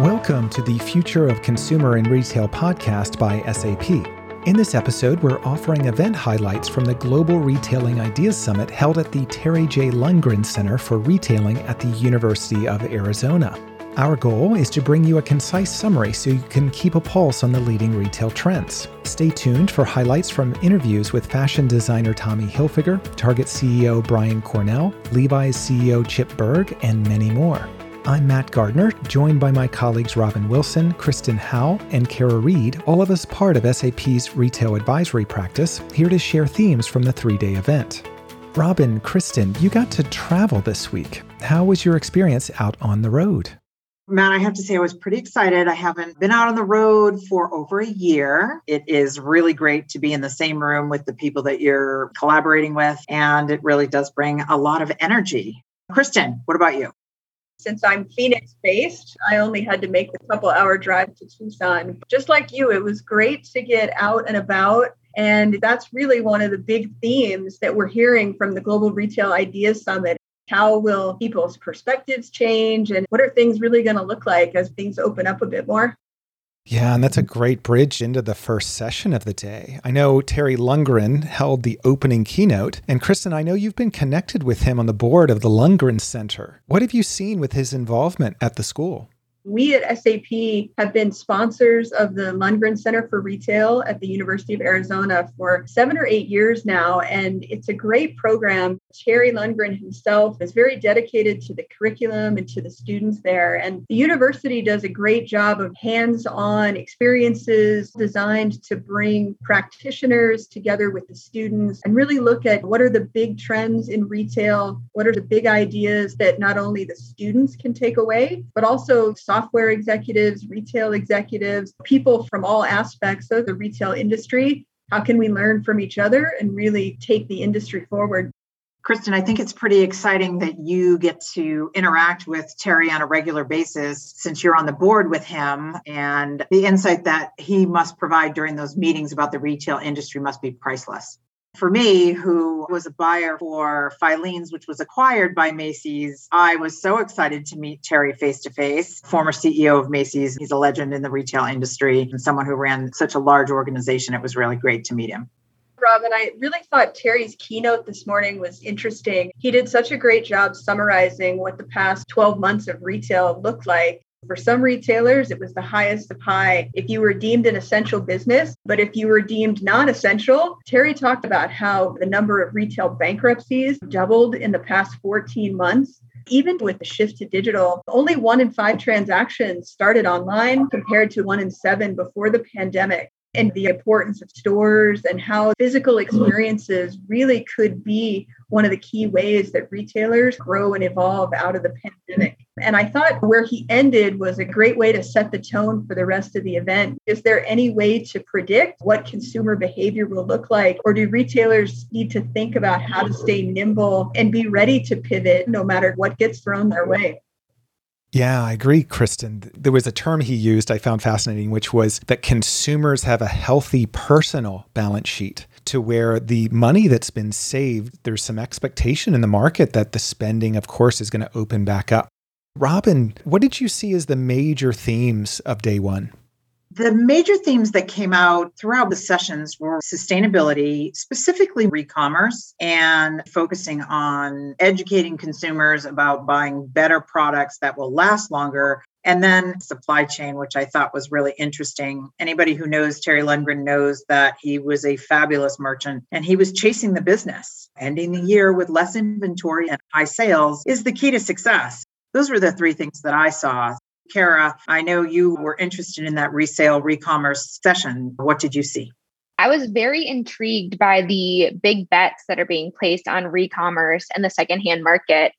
Welcome to the Future of Consumer and Retail podcast by SAP. In this episode, we're offering event highlights from the Global Retailing Ideas Summit held at the Terry J. Lundgren Center for Retailing at the University of Arizona. Our goal is to bring you a concise summary so you can keep a pulse on the leading retail trends. Stay tuned for highlights from interviews with fashion designer Tommy Hilfiger, Target CEO Brian Cornell, Levi's CEO Chip Bergh, and many more. I'm Matt Gardner, joined by my colleagues Robin Wilson, Kristen Howe, and Kara Reed, all of us part of SAP's retail advisory practice, here to share themes from the three day event. Robin, Kristen, you got to travel this week. How was your experience out on the road? Matt, I have to say, I was pretty excited. I haven't been out on the road for over a year. It is really great to be in the same room with the people that you're collaborating with, and it really does bring a lot of energy. Kristen, what about you? Since I'm Phoenix based, I only had to make the couple hour drive to Tucson. Just like you, it was great to get out and about. And that's really one of the big themes that we're hearing from the Global Retail Ideas Summit. How will people's perspectives change? And what are things really going to look like as things open up a bit more? Yeah, and that's a great bridge into the first session of the day. I know Terry Lundgren held the opening keynote, and Kristen, I know you've been connected with him on the board of the Lundgren Center. What have you seen with his involvement at the school? We at SAP have been sponsors of the Lundgren Center for Retail at the University of Arizona for seven or eight years now, and it's a great program. Terry Lundgren himself is very dedicated to the curriculum and to the students there. And the university does a great job of hands on experiences designed to bring practitioners together with the students and really look at what are the big trends in retail, what are the big ideas that not only the students can take away, but also software executives, retail executives, people from all aspects of the retail industry. How can we learn from each other and really take the industry forward? Kristen, I think it's pretty exciting that you get to interact with Terry on a regular basis since you're on the board with him. And the insight that he must provide during those meetings about the retail industry must be priceless for me, who was a buyer for Filene's, which was acquired by Macy's, I was so excited to meet Terry face to face, former CEO of Macy's. He's a legend in the retail industry and someone who ran such a large organization. It was really great to meet him. Robin, I really thought Terry's keynote this morning was interesting. He did such a great job summarizing what the past 12 months of retail looked like. For some retailers, it was the highest of high if you were deemed an essential business. But if you were deemed non essential, Terry talked about how the number of retail bankruptcies doubled in the past 14 months. Even with the shift to digital, only one in five transactions started online compared to one in seven before the pandemic and the importance of stores and how physical experiences really could be one of the key ways that retailers grow and evolve out of the pandemic. And I thought where he ended was a great way to set the tone for the rest of the event. Is there any way to predict what consumer behavior will look like? Or do retailers need to think about how to stay nimble and be ready to pivot no matter what gets thrown their way? Yeah, I agree, Kristen. There was a term he used I found fascinating, which was that consumers have a healthy personal balance sheet to where the money that's been saved, there's some expectation in the market that the spending, of course, is going to open back up. Robin, what did you see as the major themes of day one? The major themes that came out throughout the sessions were sustainability, specifically re-commerce, and focusing on educating consumers about buying better products that will last longer. And then supply chain, which I thought was really interesting. Anybody who knows Terry Lundgren knows that he was a fabulous merchant and he was chasing the business. Ending the year with less inventory and high sales is the key to success. Those were the three things that I saw. Kara, I know you were interested in that resale re-commerce session. What did you see? I was very intrigued by the big bets that are being placed on re-commerce and the secondhand market.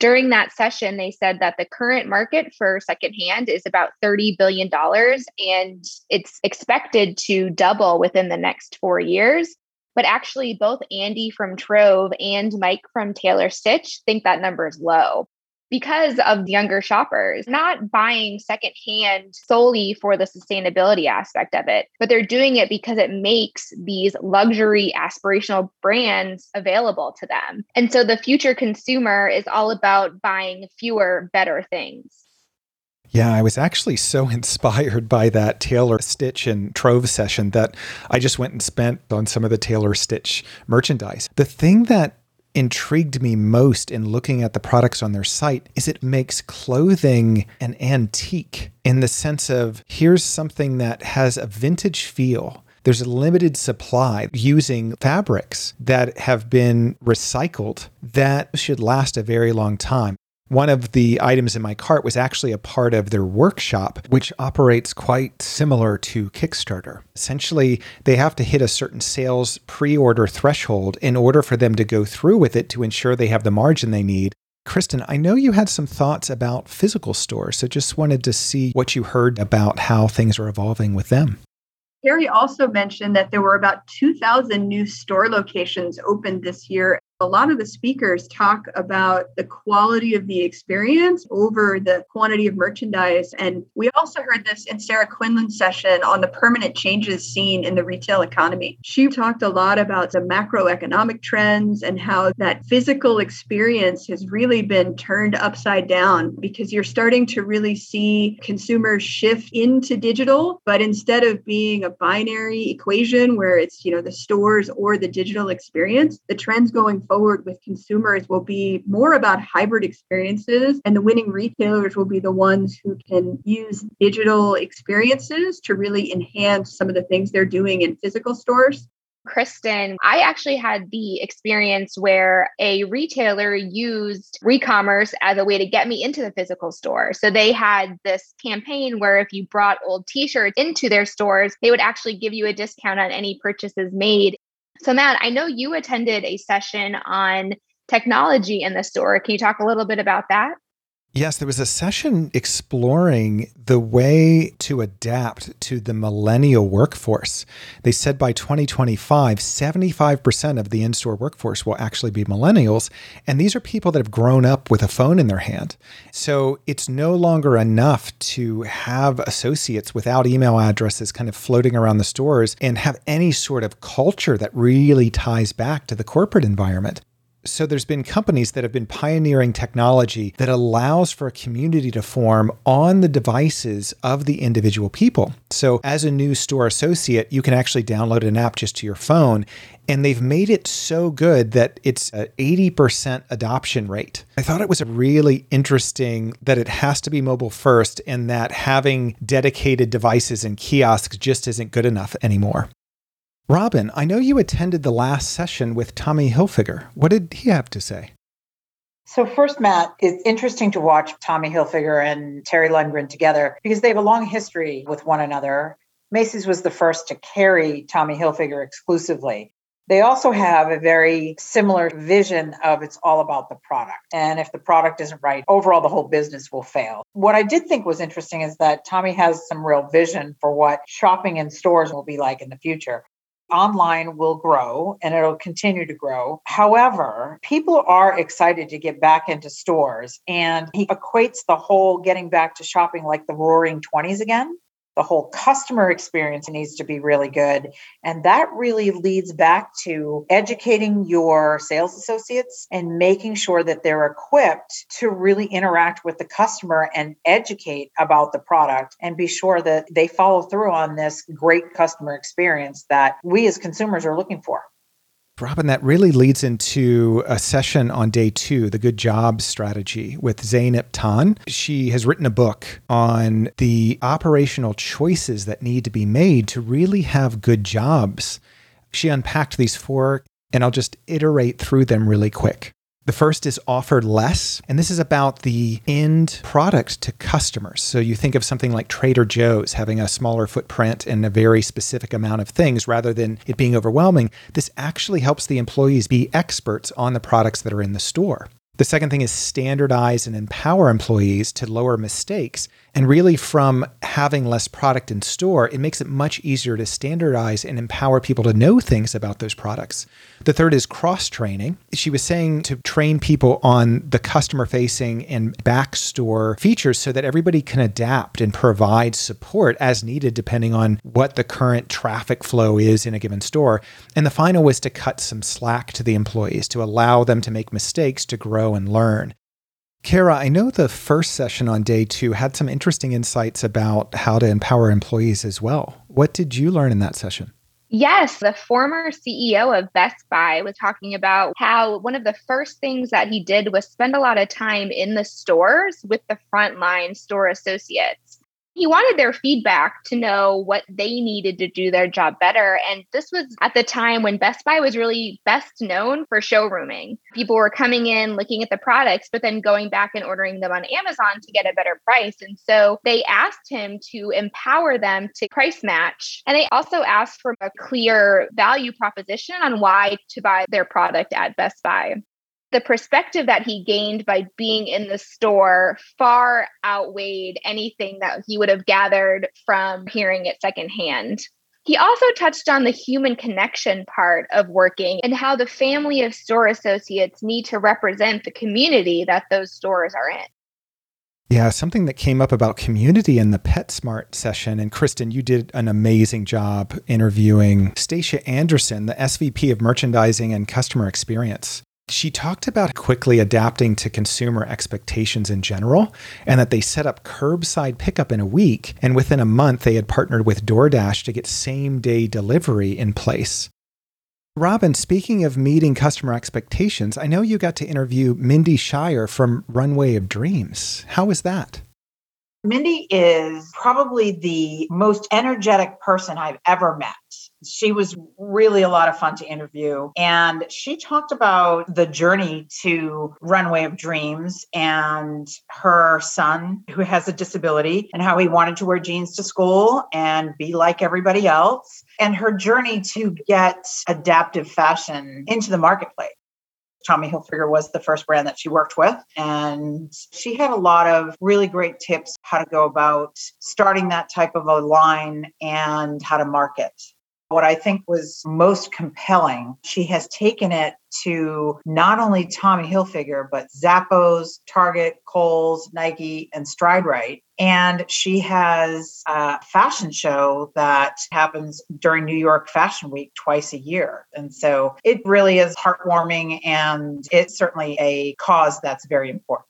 During that session, they said that the current market for secondhand is about $30 billion and it's expected to double within the next four years. But actually, both Andy from Trove and Mike from Taylor Stitch think that number is low because of younger shoppers, not buying secondhand solely for the sustainability aspect of it, but they're doing it because it makes these luxury aspirational brands available to them. And so the future consumer is all about buying fewer, better things. Yeah, I was actually so inspired by that Taylor Stitch and Trove session that I just went and spent on some of the Taylor Stitch merchandise. The thing that intrigued me most in looking at the products on their site is it makes clothing an antique in the sense of here's something that has a vintage feel. There's a limited supply using fabrics that have been recycled that should last a very long time. One of the items in my cart was actually a part of their workshop, which operates quite similar to Kickstarter. Essentially, they have to hit a certain sales pre order threshold in order for them to go through with it to ensure they have the margin they need. Kristen, I know you had some thoughts about physical stores, so just wanted to see what you heard about how things are evolving with them. Harry also mentioned that there were about 2,000 new store locations opened this year a lot of the speakers talk about the quality of the experience over the quantity of merchandise. And we also heard this in Sarah Quinlan's session on the permanent changes seen in the retail economy. She talked a lot about the macroeconomic trends and how that physical experience has really been turned upside down because you're starting to really see consumers shift into digital, but instead of being a binary equation where it's, you know, the stores or the digital experience, the trends going forward with consumers will be more about hybrid experiences, and the winning retailers will be the ones who can use digital experiences to really enhance some of the things they're doing in physical stores. Kristen, I actually had the experience where a retailer used re-commerce as a way to get me into the physical store. So they had this campaign where if you brought old t-shirts into their stores, they would actually give you a discount on any purchases made. So, Matt, I know you attended a session on technology in the store. Can you talk a little bit about that? Yes, there was a session exploring the way to adapt to the millennial workforce. They said by 2025, 75% of the in store workforce will actually be millennials. And these are people that have grown up with a phone in their hand. So it's no longer enough to have associates without email addresses kind of floating around the stores and have any sort of culture that really ties back to the corporate environment. So there's been companies that have been pioneering technology that allows for a community to form on the devices of the individual people. So as a new store associate, you can actually download an app just to your phone and they've made it so good that it's an 80% adoption rate. I thought it was really interesting that it has to be mobile first and that having dedicated devices and kiosks just isn't good enough anymore. Robin, I know you attended the last session with Tommy Hilfiger. What did he have to say? So, first, Matt, it's interesting to watch Tommy Hilfiger and Terry Lundgren together because they have a long history with one another. Macy's was the first to carry Tommy Hilfiger exclusively. They also have a very similar vision of it's all about the product. And if the product isn't right, overall, the whole business will fail. What I did think was interesting is that Tommy has some real vision for what shopping in stores will be like in the future online will grow and it'll continue to grow. However, people are excited to get back into stores and he equates the whole getting back to shopping like the roaring 20s again the whole customer experience needs to be really good. And that really leads back to educating your sales associates and making sure that they're equipped to really interact with the customer and educate about the product and be sure that they follow through on this great customer experience that we as consumers are looking for. Robin, that really leads into a session on day two, the good job strategy with Zeynep Ton. She has written a book on the operational choices that need to be made to really have good jobs. She unpacked these four, and I'll just iterate through them really quick. The first is offered less, and this is about the end product to customers. So you think of something like Trader Joe's having a smaller footprint and a very specific amount of things rather than it being overwhelming. This actually helps the employees be experts on the products that are in the store. The second thing is standardize and empower employees to lower mistakes. And really, from having less product in store, it makes it much easier to standardize and empower people to know things about those products. The third is cross training. She was saying to train people on the customer facing and back store features so that everybody can adapt and provide support as needed, depending on what the current traffic flow is in a given store. And the final was to cut some slack to the employees to allow them to make mistakes to grow and learn. Kara, I know the first session on day two had some interesting insights about how to empower employees as well. What did you learn in that session? Yes, the former CEO of Best Buy was talking about how one of the first things that he did was spend a lot of time in the stores with the frontline store associates. He wanted their feedback to know what they needed to do their job better. And this was at the time when Best Buy was really best known for showrooming. People were coming in, looking at the products, but then going back and ordering them on Amazon to get a better price. And so they asked him to empower them to price match. And they also asked for a clear value proposition on why to buy their product at Best Buy the perspective that he gained by being in the store far outweighed anything that he would have gathered from hearing it secondhand. He also touched on the human connection part of working and how the family of store associates need to represent the community that those stores are in. Yeah, something that came up about community in the PetSmart session. And Kristen, you did an amazing job interviewing Stacia Anderson, the SVP of Merchandising and Customer Experience. She talked about quickly adapting to consumer expectations in general and that they set up curbside pickup in a week. And within a month, they had partnered with DoorDash to get same day delivery in place. Robin, speaking of meeting customer expectations, I know you got to interview Mindy Scheier from Runway of Dreams. How was that? Mindy is probably the most energetic person I've ever met. She was really a lot of fun to interview. And she talked about the journey to Runway of Dreams and her son, who has a disability, and how he wanted to wear jeans to school and be like everybody else, and her journey to get adaptive fashion into the marketplace. Tommy Hilfiger was the first brand that she worked with. And she had a lot of really great tips how to go about starting that type of a line and how to market. What I think was most compelling, she has taken it to not only Tommy Hilfiger, but Zappos, Target, Kohl's, Nike, and Stride Rite. And she has a fashion show that happens during New York Fashion Week twice a year. And so it really is heartwarming and it's certainly a cause that's very important.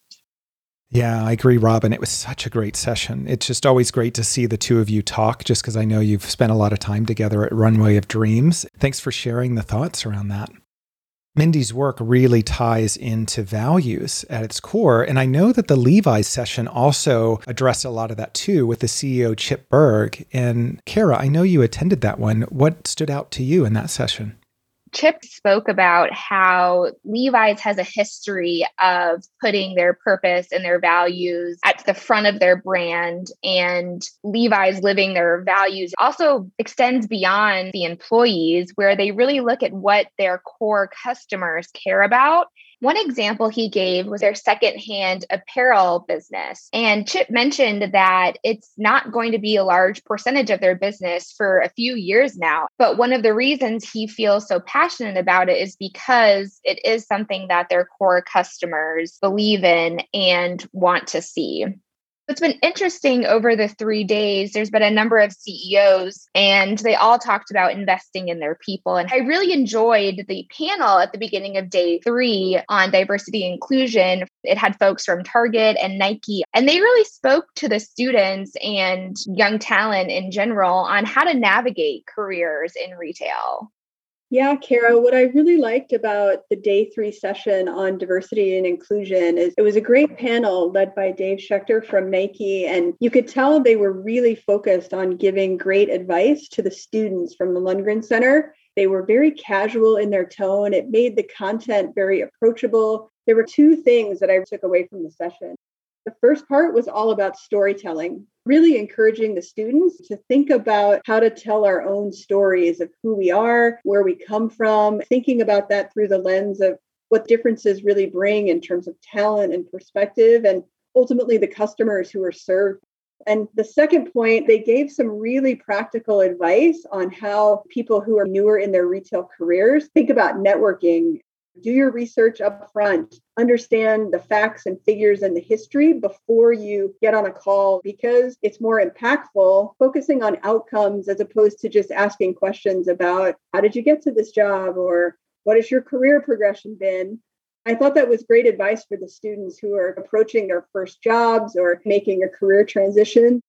Yeah, I agree, Robin. It was such a great session. It's just always great to see the two of you talk, just because I know you've spent a lot of time together at Runway of Dreams. Thanks for sharing the thoughts around that. Mindy's work really ties into values at its core. And I know that the Levi's session also addressed a lot of that too with the CEO, Chip Bergh. And Kara, I know you attended that one. What stood out to you in that session? Chip spoke about how Levi's has a history of putting their purpose and their values at the front of their brand, and Levi's living their values also extends beyond the employees, where they really look at what their core customers care about one example he gave was their secondhand apparel business. And Chip mentioned that it's not going to be a large percentage of their business for a few years now. But one of the reasons he feels so passionate about it is because it is something that their core customers believe in and want to see. It's been interesting over the three days. There's been a number of CEOs, and they all talked about investing in their people. And I really enjoyed the panel at the beginning of day three on diversity and inclusion. It had folks from Target and Nike, and they really spoke to the students and young talent in general on how to navigate careers in retail. Yeah, Kara, what I really liked about the day three session on diversity and inclusion is it was a great panel led by Dave Schechter from Nike. And you could tell they were really focused on giving great advice to the students from the Lundgren Center. They were very casual in their tone. It made the content very approachable. There were two things that I took away from the session. The first part was all about storytelling, really encouraging the students to think about how to tell our own stories of who we are, where we come from, thinking about that through the lens of what differences really bring in terms of talent and perspective, and ultimately the customers who are served. And the second point, they gave some really practical advice on how people who are newer in their retail careers think about networking do your research up front, understand the facts and figures and the history before you get on a call because it's more impactful focusing on outcomes as opposed to just asking questions about how did you get to this job or what has your career progression been? I thought that was great advice for the students who are approaching their first jobs or making a career transition.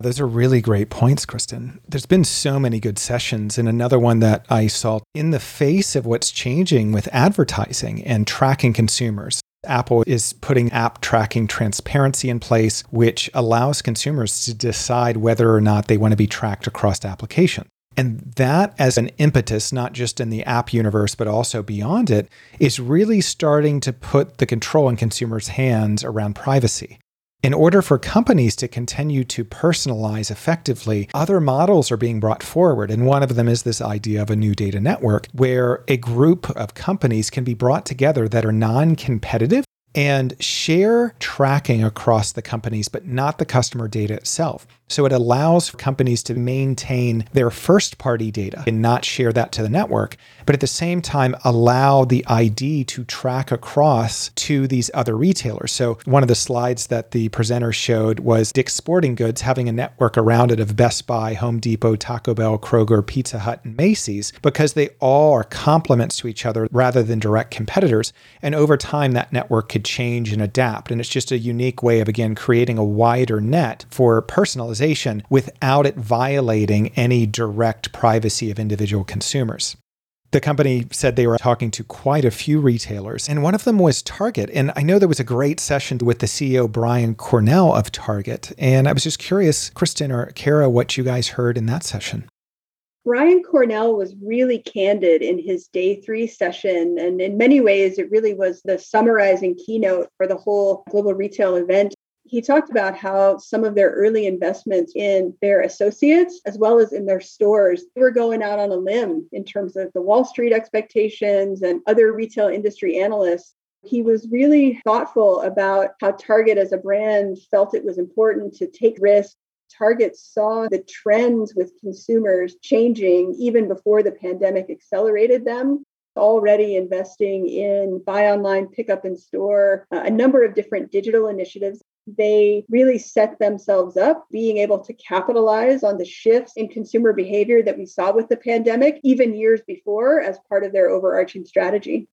Those are really great points, Kristen. There's been so many good sessions. And another one that I saw in the face of what's changing with advertising and tracking consumers. Apple is putting app tracking transparency in place, which allows consumers to decide whether or not they want to be tracked across applications. And that, as an impetus, not just in the app universe, but also beyond it, is really starting to put the control in consumers' hands around privacy. In order for companies to continue to personalize effectively, other models are being brought forward. And one of them is this idea of a new data network where a group of companies can be brought together that are non competitive and share tracking across the companies, but not the customer data itself. So it allows companies to maintain their first party data and not share that to the network, but at the same time allow the ID to track across to these other retailers. So one of the slides that the presenter showed was Dick's Sporting Goods having a network around it of Best Buy, Home Depot, Taco Bell, Kroger, Pizza Hut, and Macy's because they all are complements to each other rather than direct competitors. And over time, that network could change and adapt. And it's just a unique way of, again, creating a wider net for personalization without it violating any direct privacy of individual consumers. The company said they were talking to quite a few retailers, and one of them was Target. And I know there was a great session with the CEO, Brian Cornell of Target. And I was just curious, Kristen or Kara, what you guys heard in that session. Brian Cornell was really candid in his day three session. And in many ways, it really was the summarizing keynote for the whole global retail event he talked about how some of their early investments in their associates as well as in their stores were going out on a limb in terms of the Wall Street expectations and other retail industry analysts. He was really thoughtful about how Target as a brand felt it was important to take risks. Target saw the trends with consumers changing even before the pandemic accelerated them already investing in buy online, pick up in store, uh, a number of different digital initiatives they really set themselves up being able to capitalize on the shifts in consumer behavior that we saw with the pandemic, even years before, as part of their overarching strategy.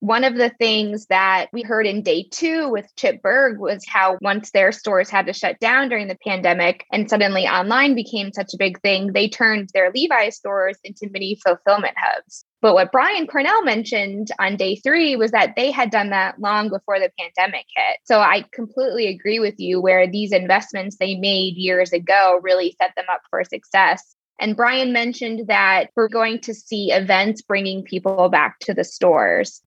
One of the things that we heard in day two with Chip Bergh was how once their stores had to shut down during the pandemic and suddenly online became such a big thing, they turned their Levi's stores into mini fulfillment hubs. But what Brian Cornell mentioned on day three was that they had done that long before the pandemic hit. So I completely agree with you where these investments they made years ago really set them up for success. And Brian mentioned that we're going to see events bringing people back to the stores.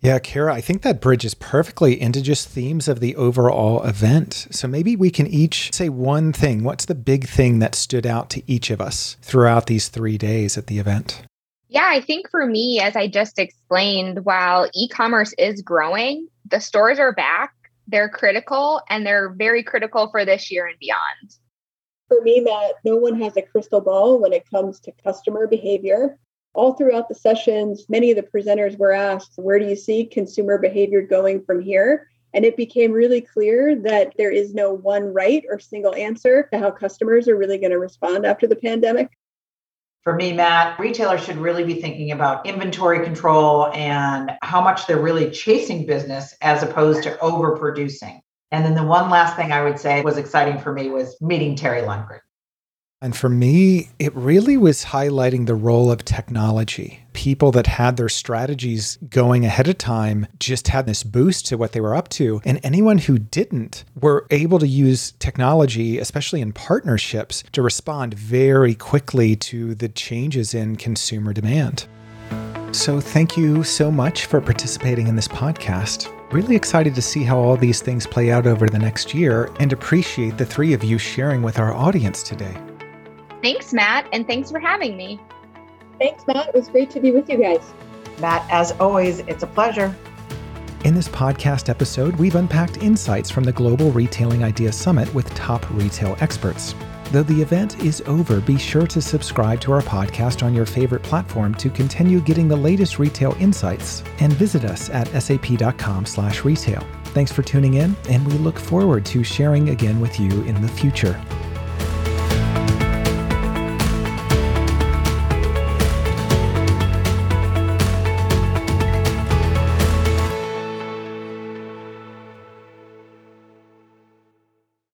Yeah, Kara, I think that bridges perfectly into just themes of the overall event. So maybe we can each say one thing. What's the big thing that stood out to each of us throughout these three days at the event? Yeah, I think for me, as I just explained, while e commerce is growing, the stores are back, they're critical, and they're very critical for this year and beyond. For me, Matt, no one has a crystal ball when it comes to customer behavior. All throughout the sessions, many of the presenters were asked, Where do you see consumer behavior going from here? And it became really clear that there is no one right or single answer to how customers are really going to respond after the pandemic for me, Matt, retailers should really be thinking about inventory control and how much they're really chasing business as opposed to overproducing. And then the one last thing I would say was exciting for me was meeting Terry Lundgren. And for me, it really was highlighting the role of technology. People that had their strategies going ahead of time just had this boost to what they were up to. And anyone who didn't were able to use technology, especially in partnerships, to respond very quickly to the changes in consumer demand. So, thank you so much for participating in this podcast. Really excited to see how all these things play out over the next year and appreciate the three of you sharing with our audience today. Thanks, Matt, and thanks for having me. Thanks, Matt. It was great to be with you guys. Matt, as always, it's a pleasure. In this podcast episode, we've unpacked insights from the Global Retailing Ideas Summit with top retail experts. Though the event is over, be sure to subscribe to our podcast on your favorite platform to continue getting the latest retail insights and visit us at sap.com/retail. Thanks for tuning in, and we look forward to sharing again with you in the future.